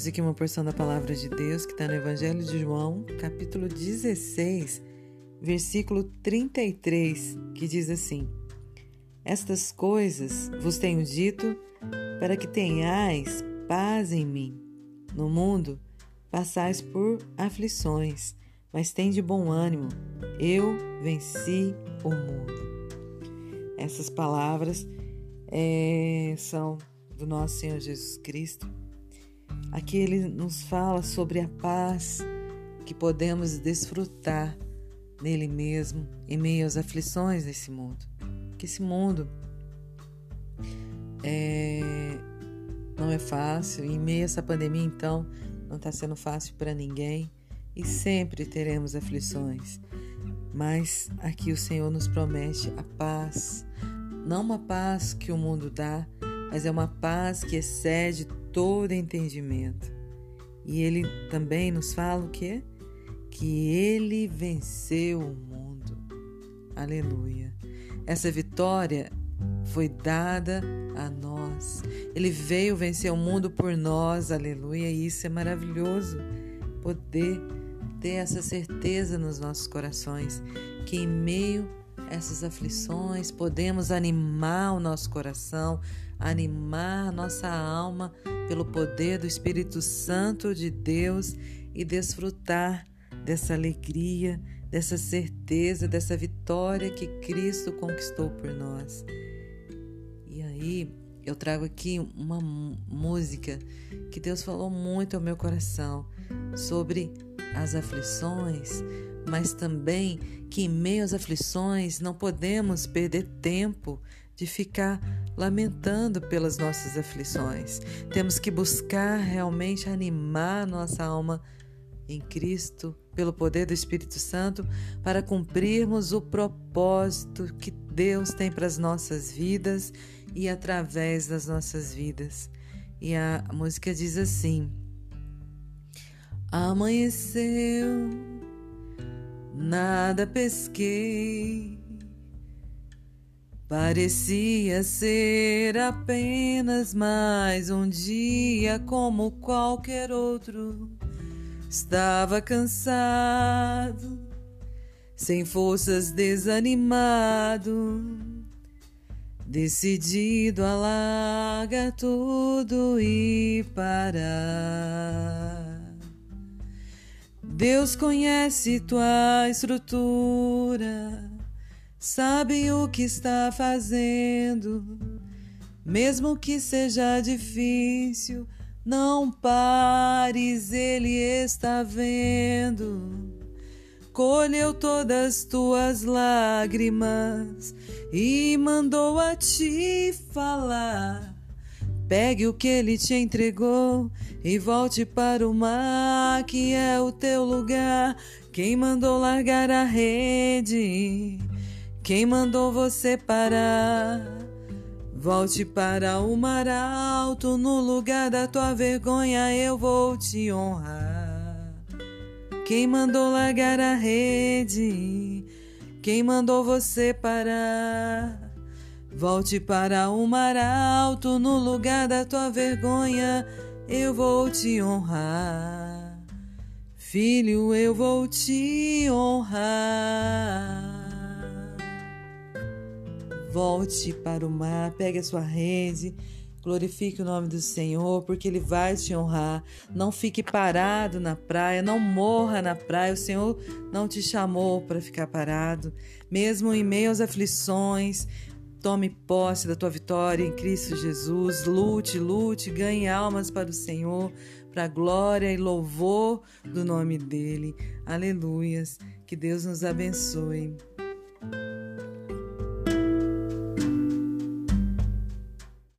Temos aqui uma porção da palavra de Deus que está no Evangelho de João, capítulo 16, versículo 33, que diz assim: Estas coisas vos tenho dito para que tenhais paz em mim. No mundo passais por aflições, mas tem de bom ânimo. Eu venci o mundo. Essas palavras é, são do nosso Senhor Jesus Cristo Aqui ele nos fala sobre a paz que podemos desfrutar nele mesmo em meio às aflições desse mundo. Que esse mundo é, não é fácil, em meio a essa pandemia, então, não está sendo fácil para ninguém e sempre teremos aflições. Mas aqui o Senhor nos promete a paz, não uma paz que o mundo dá, mas é uma paz que excede todo entendimento. E ele também nos fala o que? Que ele venceu o mundo. Aleluia. Essa vitória foi dada a nós. Ele veio vencer o mundo por nós. Aleluia. E isso é maravilhoso. Poder ter essa certeza nos nossos corações que em meio essas aflições podemos animar o nosso coração, animar nossa alma pelo poder do Espírito Santo de Deus e desfrutar dessa alegria, dessa certeza, dessa vitória que Cristo conquistou por nós. E aí, eu trago aqui uma música que Deus falou muito ao meu coração sobre as aflições, mas também que em meio às aflições não podemos perder tempo de ficar lamentando pelas nossas aflições. Temos que buscar realmente animar nossa alma em Cristo pelo poder do Espírito Santo para cumprirmos o propósito que Deus tem para as nossas vidas e através das nossas vidas. E a música diz assim: Amanheceu, nada pesquei Parecia ser apenas mais um dia como qualquer outro. Estava cansado, sem forças, desanimado, decidido a largar tudo e parar. Deus conhece tua estrutura sabe o que está fazendo. Mesmo que seja difícil, não pares, Ele está vendo. Colheu todas tuas lágrimas e mandou a te falar. Pegue o que ele te entregou e volte para o mar, que é o teu lugar. Quem mandou largar a rede? Quem mandou você parar? Volte para o mar alto, no lugar da tua vergonha eu vou te honrar. Quem mandou largar a rede? Quem mandou você parar? Volte para o mar alto, no lugar da tua vergonha eu vou te honrar. Filho, eu vou te honrar. Volte para o mar, pegue a sua rede, glorifique o nome do Senhor, porque Ele vai te honrar. Não fique parado na praia, não morra na praia. O Senhor não te chamou para ficar parado, mesmo em meio às aflições. Tome posse da tua vitória em Cristo Jesus. Lute, lute, ganhe almas para o Senhor, para a glória e louvor do nome dele. Aleluias. Que Deus nos abençoe.